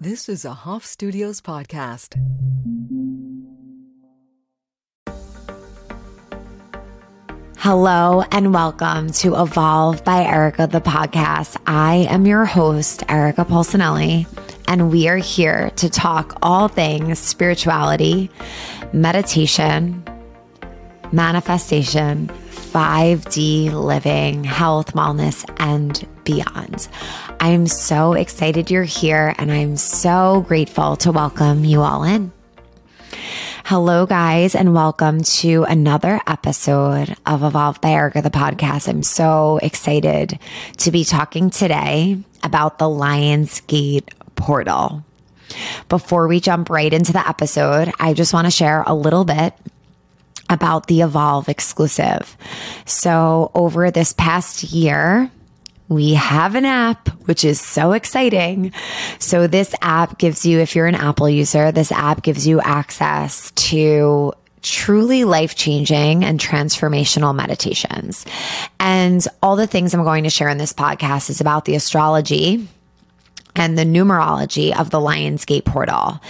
This is a Hoff Studios podcast. Hello and welcome to Evolve by Erica, the podcast. I am your host, Erica Polsinelli, and we are here to talk all things spirituality, meditation, manifestation, 5D living, health, wellness, and beyond. I am so excited you're here, and I'm so grateful to welcome you all in. Hello, guys, and welcome to another episode of Evolve by Erica, the podcast. I'm so excited to be talking today about the Lionsgate portal. Before we jump right into the episode, I just want to share a little bit about the Evolve exclusive. So, over this past year, we have an app, which is so exciting. So this app gives you, if you're an Apple user, this app gives you access to truly life changing and transformational meditations. And all the things I'm going to share in this podcast is about the astrology and the numerology of the Lionsgate portal.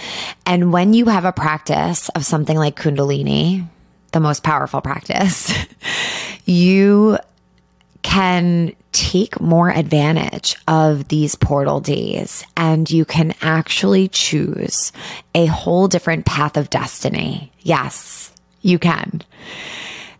And when you have a practice of something like Kundalini, the most powerful practice, you can take more advantage of these portal days and you can actually choose a whole different path of destiny. Yes, you can.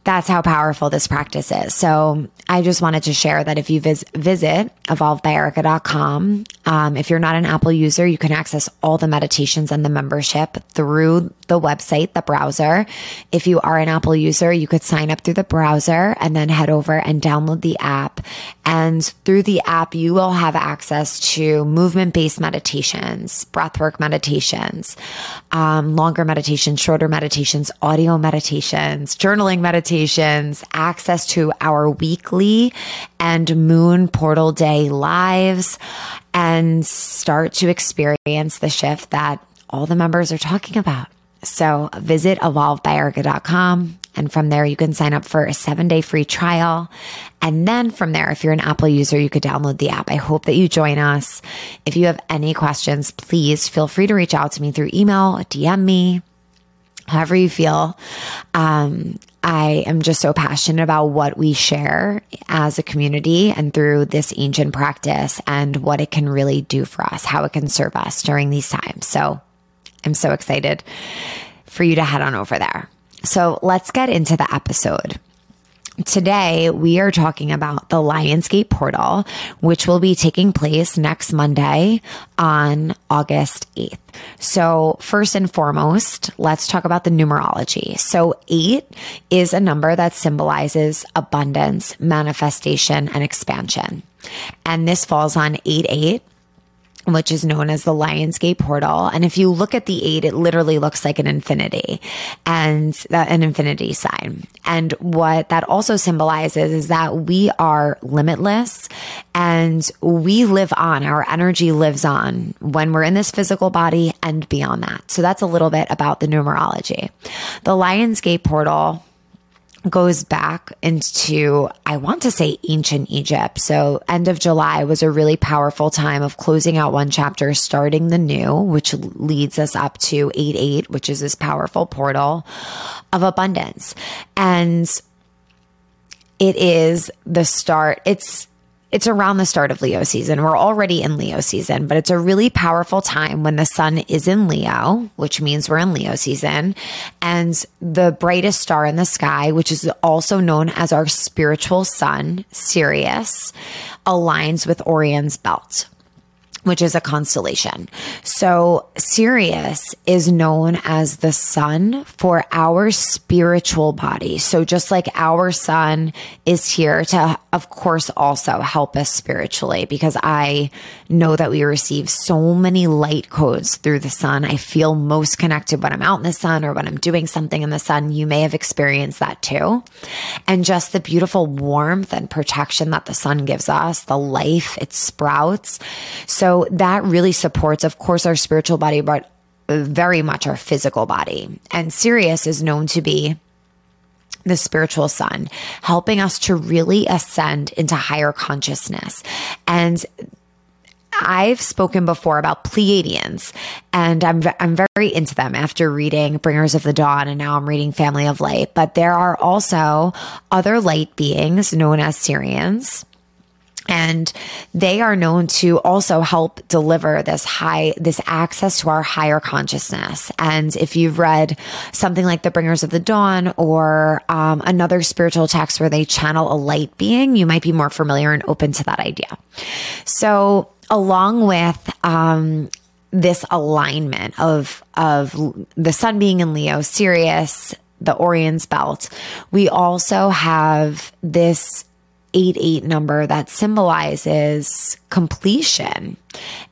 That's how powerful this practice is. So I just wanted to share that if you vis- visit evolvebyerica.com, um, if you're not an Apple user, you can access all the meditations and the membership through the website, the browser. If you are an Apple user, you could sign up through the browser and then head over and download the app. And through the app, you will have access to movement based meditations, breathwork meditations, um, longer meditations, shorter meditations, audio meditations, journaling meditations, access to our weekly and moon portal day lives, and start to experience the shift that all the members are talking about. So visit evolvebyerica.com. And from there, you can sign up for a seven day free trial. And then from there, if you're an Apple user, you could download the app. I hope that you join us. If you have any questions, please feel free to reach out to me through email, DM me, however you feel. Um, I am just so passionate about what we share as a community and through this ancient practice and what it can really do for us, how it can serve us during these times. So I'm so excited for you to head on over there. So let's get into the episode. Today, we are talking about the Lionsgate portal, which will be taking place next Monday on August 8th. So, first and foremost, let's talk about the numerology. So, eight is a number that symbolizes abundance, manifestation, and expansion. And this falls on 8 8 which is known as the Lionsgate portal. And if you look at the eight, it literally looks like an infinity and an infinity sign. And what that also symbolizes is that we are limitless and we live on. Our energy lives on when we're in this physical body and beyond that. So that's a little bit about the numerology. The Lionsgate portal goes back into, I want to say ancient Egypt. So end of July was a really powerful time of closing out one chapter, starting the new, which leads us up to 8 8, which is this powerful portal of abundance. And it is the start. It's, it's around the start of Leo season. We're already in Leo season, but it's a really powerful time when the sun is in Leo, which means we're in Leo season. And the brightest star in the sky, which is also known as our spiritual sun, Sirius, aligns with Orion's belt which is a constellation. So Sirius is known as the sun for our spiritual body. So just like our sun is here to, of course, also help us spiritually, because I know that we receive so many light codes through the sun. I feel most connected when I'm out in the sun or when I'm doing something in the sun. You may have experienced that too. And just the beautiful warmth and protection that the sun gives us, the life it sprouts. So that really supports, of course, our spiritual body, but very much our physical body. And Sirius is known to be the spiritual sun, helping us to really ascend into higher consciousness. And I've spoken before about Pleiadians, and I'm I'm very into them after reading Bringers of the Dawn, and now I'm reading Family of Light. But there are also other light beings known as Sirians and they are known to also help deliver this high this access to our higher consciousness. And if you've read something like the bringers of the dawn or um, another spiritual text where they channel a light being you might be more familiar and open to that idea. So along with um, this alignment of of the sun being in leo sirius the orion's belt we also have this 8 8 number that symbolizes completion.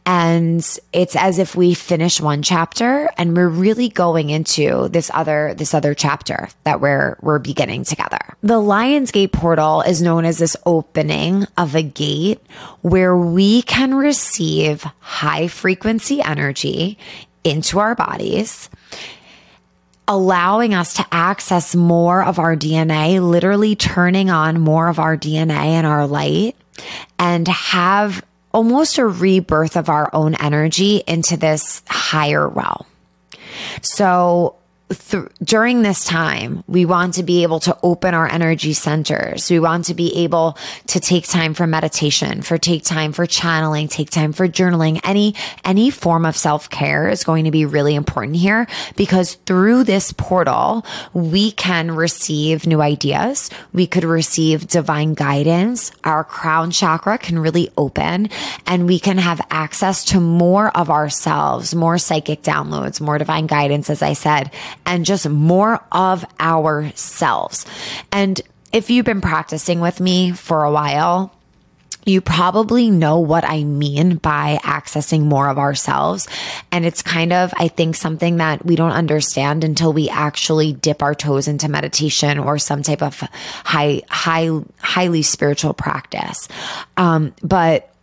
And it's as if we finish one chapter and we're really going into this other, this other chapter that we're, we're beginning together. The Lion's Gate portal is known as this opening of a gate where we can receive high frequency energy into our bodies allowing us to access more of our DNA, literally turning on more of our DNA and our light and have almost a rebirth of our own energy into this higher realm. So th- during this time, we want to be able to open our energy centers. We want to be able to take time for meditation, for take time for channeling, take time for journaling. Any, any form of self care is going to be really important here because through this portal, we can receive new ideas. We could receive divine guidance. Our crown chakra can really open and we can have access to more of ourselves, more psychic downloads, more divine guidance, as I said, and just more of ourselves. And if you've been practicing with me for a while, you probably know what I mean by accessing more of ourselves. And it's kind of, I think, something that we don't understand until we actually dip our toes into meditation or some type of high, high, highly spiritual practice. Um, but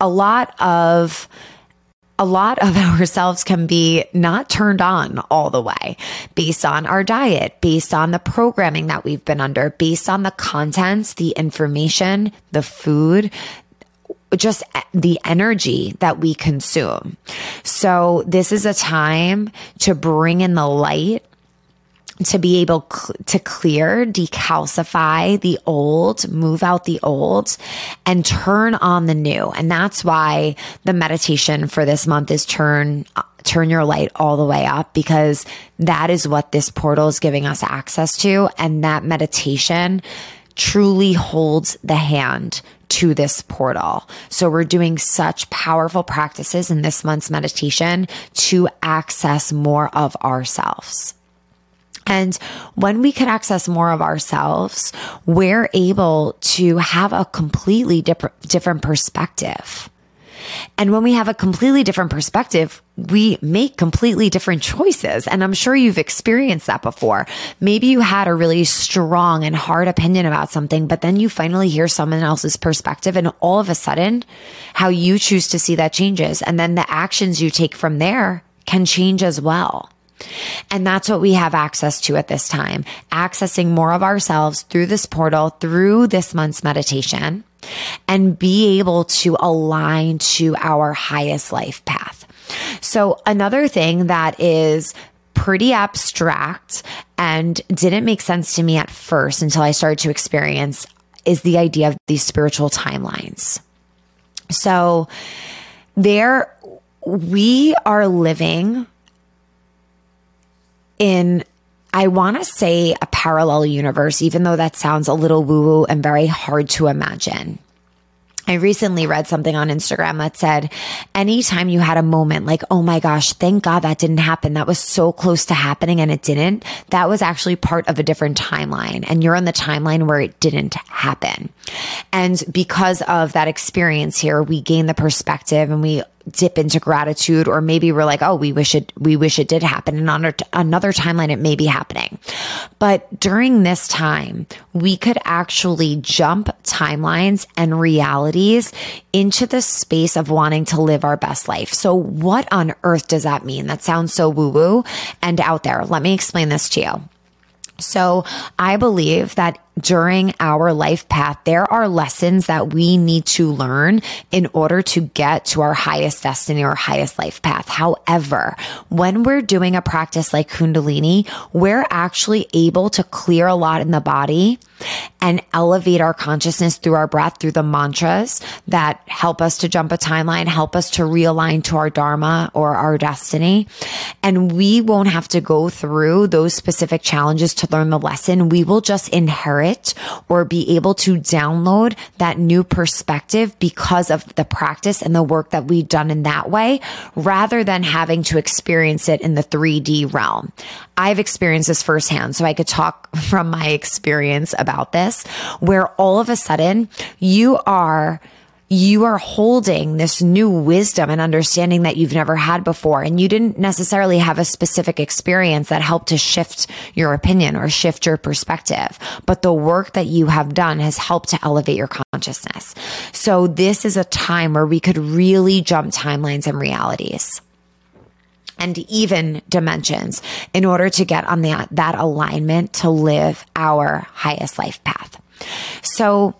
a lot of, a lot of ourselves can be not turned on all the way based on our diet, based on the programming that we've been under, based on the contents, the information, the food, just the energy that we consume. So this is a time to bring in the light to be able cl- to clear, decalcify the old, move out the old and turn on the new. And that's why the meditation for this month is turn, turn your light all the way up because that is what this portal is giving us access to. And that meditation truly holds the hand to this portal. So we're doing such powerful practices in this month's meditation to access more of ourselves. And when we can access more of ourselves, we're able to have a completely different, different perspective. And when we have a completely different perspective, we make completely different choices. And I'm sure you've experienced that before. Maybe you had a really strong and hard opinion about something, but then you finally hear someone else's perspective and all of a sudden how you choose to see that changes. And then the actions you take from there can change as well. And that's what we have access to at this time, accessing more of ourselves through this portal, through this month's meditation, and be able to align to our highest life path. So another thing that is pretty abstract and didn't make sense to me at first until I started to experience is the idea of these spiritual timelines. So there, we are living in I want to say a parallel universe, even though that sounds a little woo woo and very hard to imagine. I recently read something on Instagram that said, anytime you had a moment like, oh my gosh, thank God that didn't happen. That was so close to happening and it didn't. That was actually part of a different timeline. And you're on the timeline where it didn't happen. And because of that experience here, we gain the perspective and we dip into gratitude or maybe we're like oh we wish it we wish it did happen. And on another timeline it may be happening. But during this time we could actually jump timelines and realities into the space of wanting to live our best life. So what on earth does that mean? That sounds so woo woo and out there. Let me explain this to you. So I believe that during our life path, there are lessons that we need to learn in order to get to our highest destiny or highest life path. However, when we're doing a practice like Kundalini, we're actually able to clear a lot in the body and elevate our consciousness through our breath, through the mantras that help us to jump a timeline, help us to realign to our Dharma or our destiny. And we won't have to go through those specific challenges to learn the lesson. We will just inherit or be able to download that new perspective because of the practice and the work that we've done in that way rather than having to experience it in the 3D realm. I've experienced this firsthand, so I could talk from my experience about this, where all of a sudden you are you are holding this new wisdom and understanding that you've never had before. And you didn't necessarily have a specific experience that helped to shift your opinion or shift your perspective. But the work that you have done has helped to elevate your consciousness. So this is a time where we could really jump timelines and realities and even dimensions in order to get on that, that alignment to live our highest life path. So,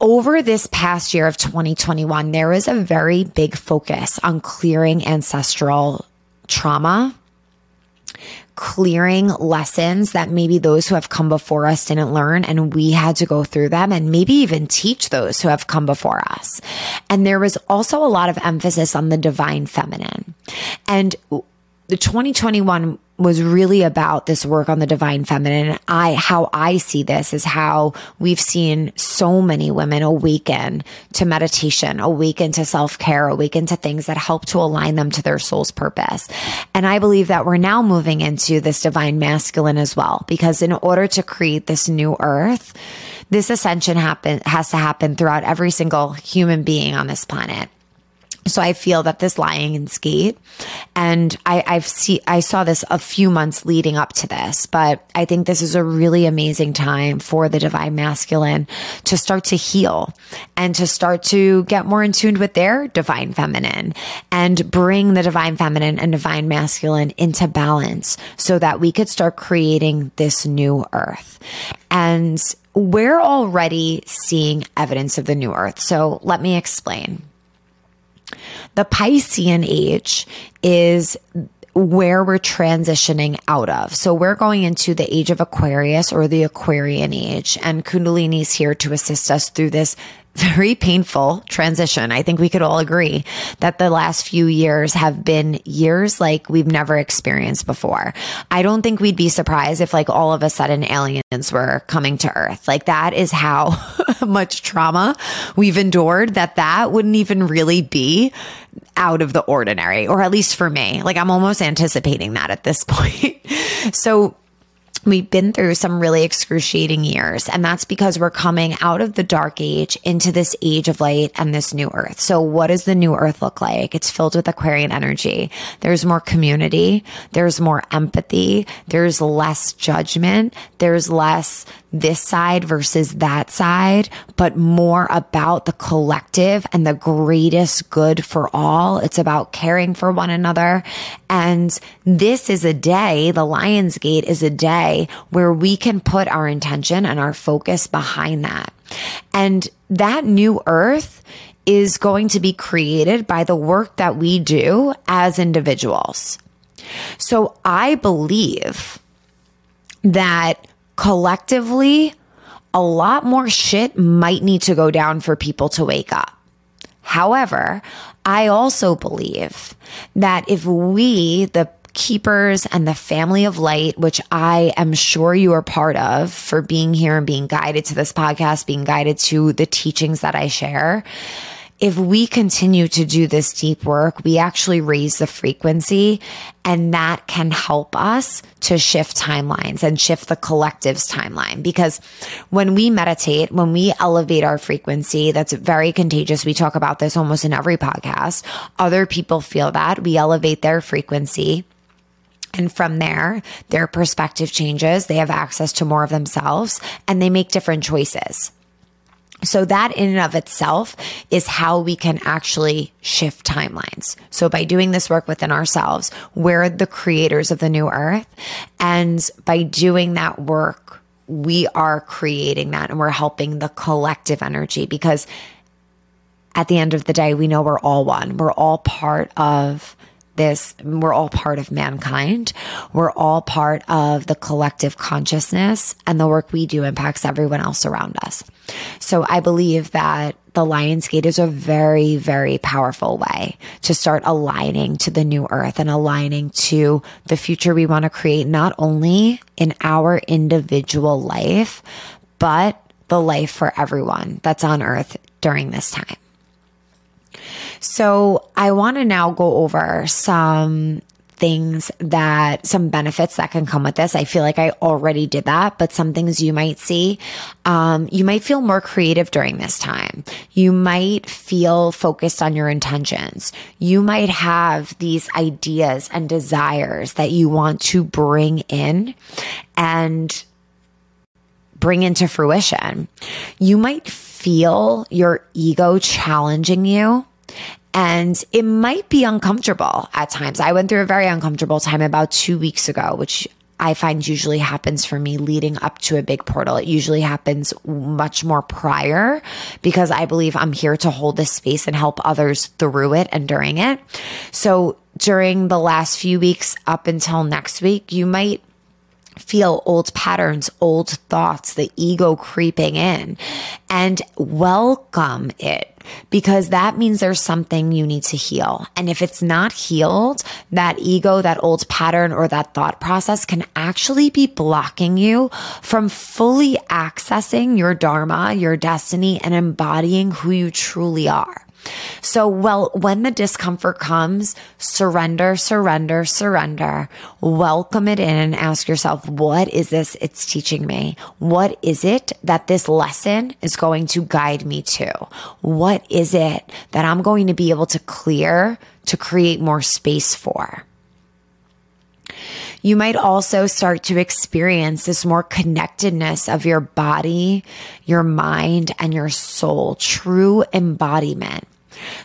over this past year of 2021, there is a very big focus on clearing ancestral trauma, clearing lessons that maybe those who have come before us didn't learn and we had to go through them and maybe even teach those who have come before us. And there was also a lot of emphasis on the divine feminine. And the 2021 was really about this work on the divine feminine. I, how I see this is how we've seen so many women awaken to meditation, awaken to self care, awaken to things that help to align them to their soul's purpose. And I believe that we're now moving into this divine masculine as well, because in order to create this new earth, this ascension happen, has to happen throughout every single human being on this planet. So I feel that this Lion's Gate, and I, I've see I saw this a few months leading up to this, but I think this is a really amazing time for the divine masculine to start to heal and to start to get more in tune with their divine feminine and bring the divine feminine and divine masculine into balance so that we could start creating this new earth. And we're already seeing evidence of the new earth. So let me explain. The Piscean age is where we're transitioning out of. So we're going into the age of Aquarius or the Aquarian age and Kundalini is here to assist us through this very painful transition. I think we could all agree that the last few years have been years like we've never experienced before. I don't think we'd be surprised if like all of a sudden aliens were coming to earth. Like that is how much trauma we've endured that that wouldn't even really be out of the ordinary, or at least for me. Like I'm almost anticipating that at this point. so We've been through some really excruciating years, and that's because we're coming out of the dark age into this age of light and this new earth. So, what does the new earth look like? It's filled with Aquarian energy. There's more community, there's more empathy, there's less judgment, there's less this side versus that side, but more about the collective and the greatest good for all. It's about caring for one another. And this is a day, the Lion's Gate is a day where we can put our intention and our focus behind that. And that new earth is going to be created by the work that we do as individuals. So I believe that collectively, a lot more shit might need to go down for people to wake up. However, I also believe that if we, the keepers and the family of light, which I am sure you are part of for being here and being guided to this podcast, being guided to the teachings that I share, if we continue to do this deep work, we actually raise the frequency and that can help us to shift timelines and shift the collective's timeline. Because when we meditate, when we elevate our frequency, that's very contagious. We talk about this almost in every podcast. Other people feel that we elevate their frequency. And from there, their perspective changes. They have access to more of themselves and they make different choices. So that in and of itself is how we can actually shift timelines. So by doing this work within ourselves, we're the creators of the new earth. And by doing that work we are creating that and we're helping the collective energy because at the end of the day, we know we're all one. We're all part of this. We're all part of mankind. We're all part of the collective consciousness and the work we do impacts everyone else around us. So I believe that the Lion's Gate is a very, very powerful way to start aligning to the new earth and aligning to the future we want to create, not only in our individual life, but the life for everyone that's on earth during this time. So I want to now go over some things that some benefits that can come with this. I feel like I already did that, but some things you might see. Um, you might feel more creative during this time. You might feel focused on your intentions. You might have these ideas and desires that you want to bring in and bring into fruition. You might feel your ego challenging you and it might be uncomfortable at times. I went through a very uncomfortable time about two weeks ago, which I find usually happens for me leading up to a big portal. It usually happens much more prior because I believe I'm here to hold this space and help others through it and during it. So during the last few weeks up until next week, you might feel old patterns, old thoughts, the ego creeping in and welcome it because that means there's something you need to heal. And if it's not healed, that ego, that old pattern or that thought process can actually be blocking you from fully accessing your dharma, your destiny and embodying who you truly are. So, well, when the discomfort comes, surrender, surrender, surrender, welcome it in and ask yourself, what is this it's teaching me? What is it that this lesson is going to guide me to? What is it that I'm going to be able to clear to create more space for? You might also start to experience this more connectedness of your body, your mind, and your soul, true embodiment.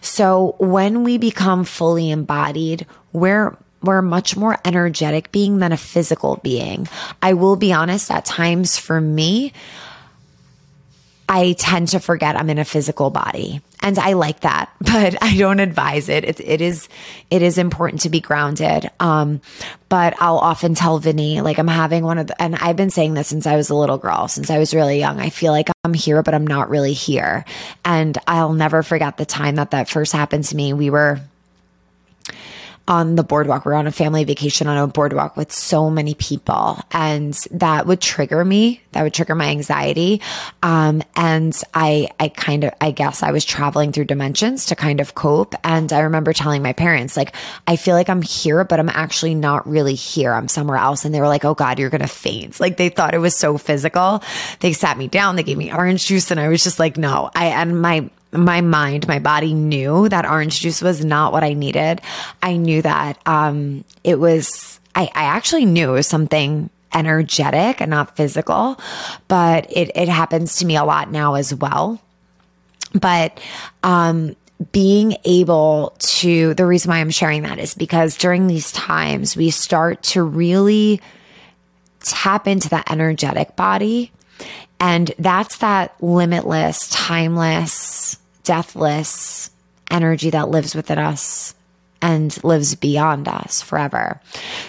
So when we become fully embodied, we're we're a much more energetic being than a physical being. I will be honest, at times for me, I tend to forget I'm in a physical body. And I like that, but I don't advise it. It, it is, it is important to be grounded. Um, but I'll often tell Vinny, like I'm having one of the, and I've been saying this since I was a little girl, since I was really young. I feel like I'm here, but I'm not really here. And I'll never forget the time that that first happened to me. We were, on the boardwalk. We are on a family vacation on a boardwalk with so many people, and that would trigger me. That would trigger my anxiety. Um, and I, I kind of, I guess I was traveling through dimensions to kind of cope. And I remember telling my parents, like, I feel like I'm here, but I'm actually not really here. I'm somewhere else. And they were like, "Oh God, you're gonna faint." Like they thought it was so physical. They sat me down. They gave me orange juice, and I was just like, "No." I and my my mind, my body knew that orange juice was not what I needed. I knew that um, it was, I, I actually knew it was something energetic and not physical, but it, it happens to me a lot now as well. But, um, being able to, the reason why I'm sharing that is because during these times, we start to really tap into that energetic body. And that's that limitless, timeless, deathless energy that lives within us and lives beyond us forever.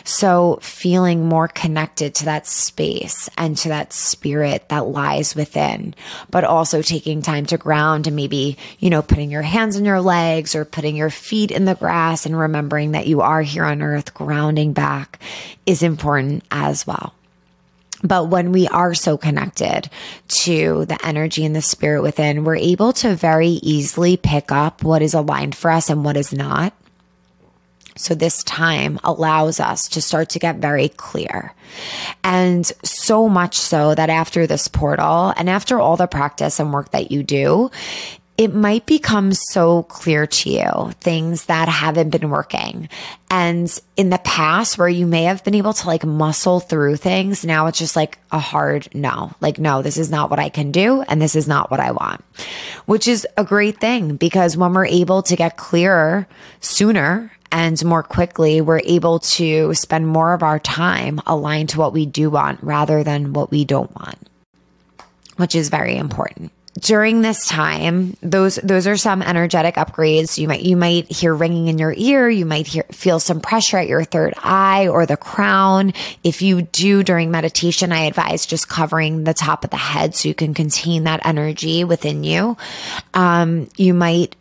So feeling more connected to that space and to that spirit that lies within, but also taking time to ground and maybe, you know, putting your hands on your legs or putting your feet in the grass and remembering that you are here on earth, grounding back is important as well. But when we are so connected to the energy and the spirit within, we're able to very easily pick up what is aligned for us and what is not. So this time allows us to start to get very clear. And so much so that after this portal and after all the practice and work that you do, it might become so clear to you things that haven't been working. And in the past, where you may have been able to like muscle through things, now it's just like a hard no. Like, no, this is not what I can do. And this is not what I want, which is a great thing because when we're able to get clearer sooner and more quickly, we're able to spend more of our time aligned to what we do want rather than what we don't want. which is very important during this time those those are some energetic upgrades. You might you might hear ringing in your ear. You might hear feel some pressure at your third eye or the crown. If you do during meditation i advise just covering the top of the head so you can contain that energy within you. Um, you might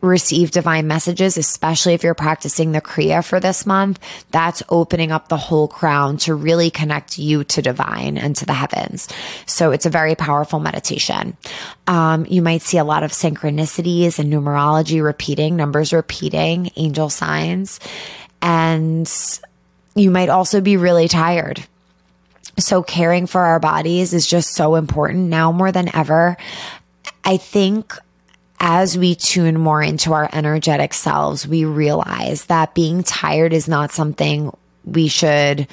receive divine messages, especially if you're practicing the Kriya for this month, that's opening up the whole crown to really connect you to divine and to the heavens. So it's a very powerful meditation. Um, you might see a lot of synchronicities and numerology repeating, numbers repeating, angel signs, and you might also be really tired. So caring for our bodies is just so important now more than ever. I think as we tune more into our energetic selves, we realize that being tired is not something we should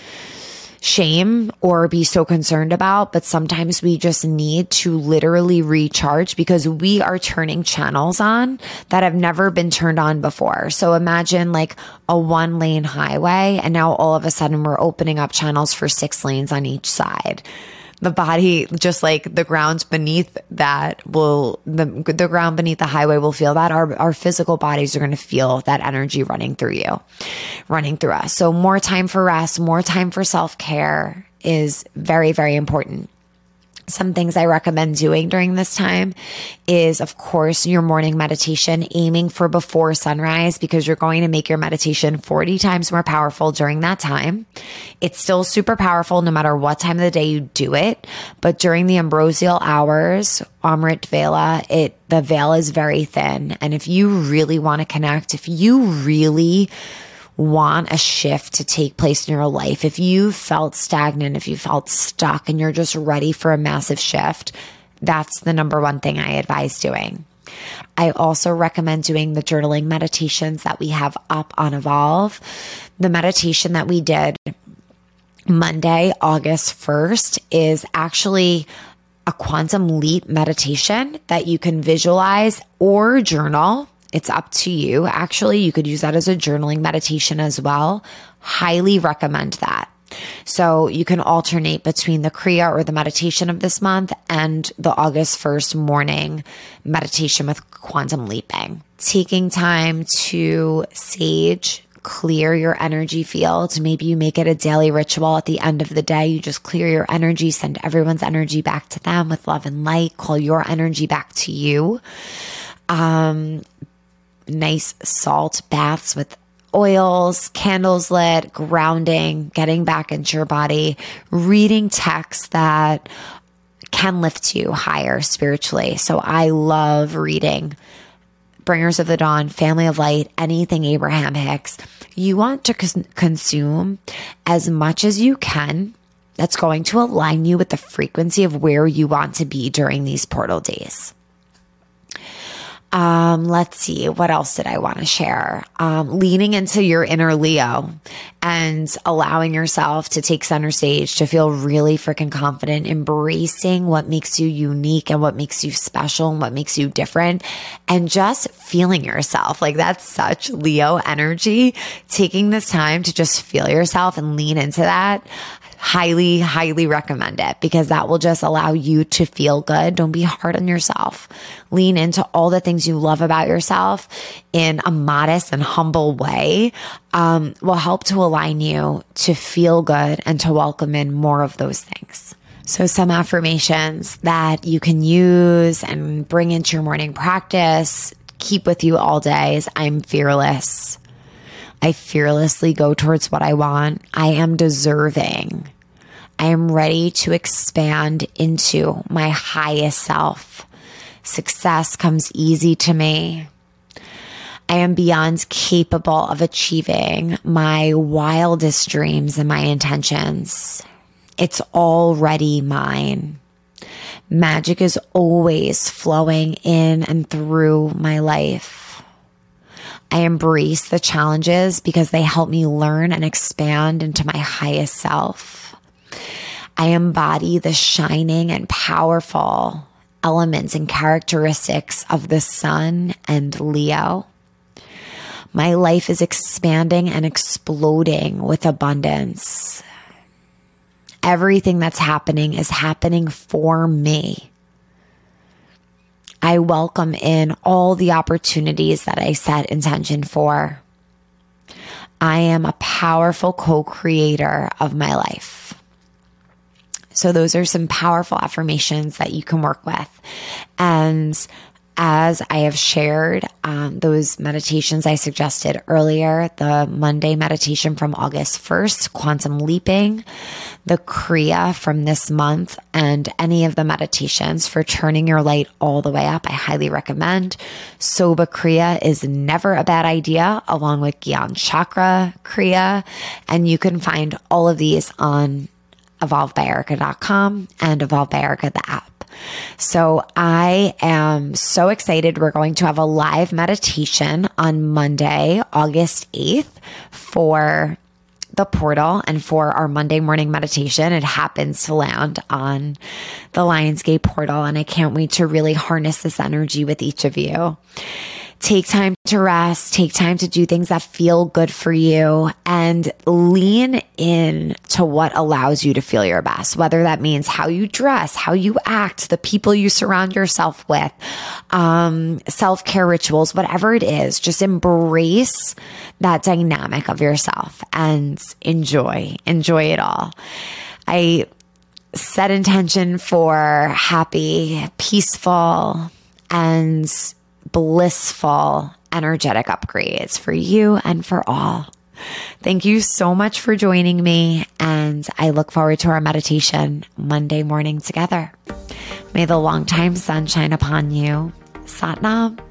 shame or be so concerned about, but sometimes we just need to literally recharge because we are turning channels on that have never been turned on before. So imagine like a one lane highway and now all of a sudden we're opening up channels for six lanes on each side the body, just like the grounds beneath that will, the, the ground beneath the highway will feel that. Our, our physical bodies are going to feel that energy running through you, running through us. So more time for rest, more time for self care is very, very important some things I recommend doing during this time is, of course, your morning meditation, aiming for before sunrise because you're going to make your meditation 40 times more powerful during that time. It's still super powerful no matter what time of the day you do it. But during the ambrosial hours, Amrit Vela, it, the veil is very thin. And if you really want to connect, if you really want a shift to take place in your life, if you felt stagnant, if you felt stuck and you're just ready for a massive shift, that's the number one thing I advise doing. I also recommend doing the journaling meditations that we have up on Evolve. The meditation that we did Monday, August 1st is actually a quantum leap meditation that you can visualize or journal it's up to you. Actually, you could use that as a journaling meditation as well. Highly recommend that. So you can alternate between the Kriya or the meditation of this month and the August 1st morning meditation with quantum leaping. Taking time to sage, clear your energy field. Maybe you make it a daily ritual at the end of the day. You just clear your energy, send everyone's energy back to them with love and light, call your energy back to you. Um, nice salt baths with oils, candles lit, grounding, getting back into your body, reading texts that can lift you higher spiritually. So I love reading Bringers of the Dawn, Family of Light, anything Abraham Hicks. You want to cons- consume as much as you can that's going to align you with the frequency of where you want to be during these portal days. Um, let's see, what else did I want to share? Um, leaning into your inner Leo and allowing yourself to take center stage, to feel really freaking confident, embracing what makes you unique and what makes you special and what makes you different, and just feeling yourself. Like that's such Leo energy. Taking this time to just feel yourself and lean into that highly, highly recommend it because that will just allow you to feel good. Don't be hard on yourself. Lean into all the things you love about yourself in a modest and humble way um, will help to align you to feel good and to welcome in more of those things. So, some affirmations that you can use and bring into your morning practice, keep with you all day is I'm fearless. I fearlessly go towards what I want. I am deserving. I am ready to expand into my highest self. Success comes easy to me. I am beyond capable of achieving my wildest dreams and my intentions. It's already mine. Magic is always flowing in and through my life. I embrace the challenges because they help me learn and expand into my highest self. I embody the shining and powerful elements and characteristics of the sun and Leo. My life is expanding and exploding with abundance. Everything that's happening is happening for me. I welcome in all the opportunities that I set intention for. I am a powerful co creator of my life. So, those are some powerful affirmations that you can work with. And as I have shared um, those meditations I suggested earlier, the Monday meditation from August 1st, quantum leaping, the Kriya from this month, and any of the meditations for turning your light all the way up, I highly recommend. Subagh Kriya is never a bad idea, along with Gyan Chakra Kriya. And you can find all of these on evolvebyerica.com and Evolve the app. So I am so excited. We're going to have a live meditation on Monday, August 8th for the portal and for our Monday morning meditation. It happens to land on the Lionsgate portal, and I can't wait to really harness this energy with each of you take time to rest, take time to do things that feel good for you and lean in to what allows you to feel your best, whether that means how you dress, how you act, the people you surround yourself with, um, self care rituals, whatever it is, just embrace that dynamic of yourself and enjoy, enjoy it all. I set intention for happy, peaceful, and blissful, energetic upgrades for you and for all. Thank you so much for joining me, and I look forward to our meditation Monday morning together. May the long time sun shine upon you. Satnam.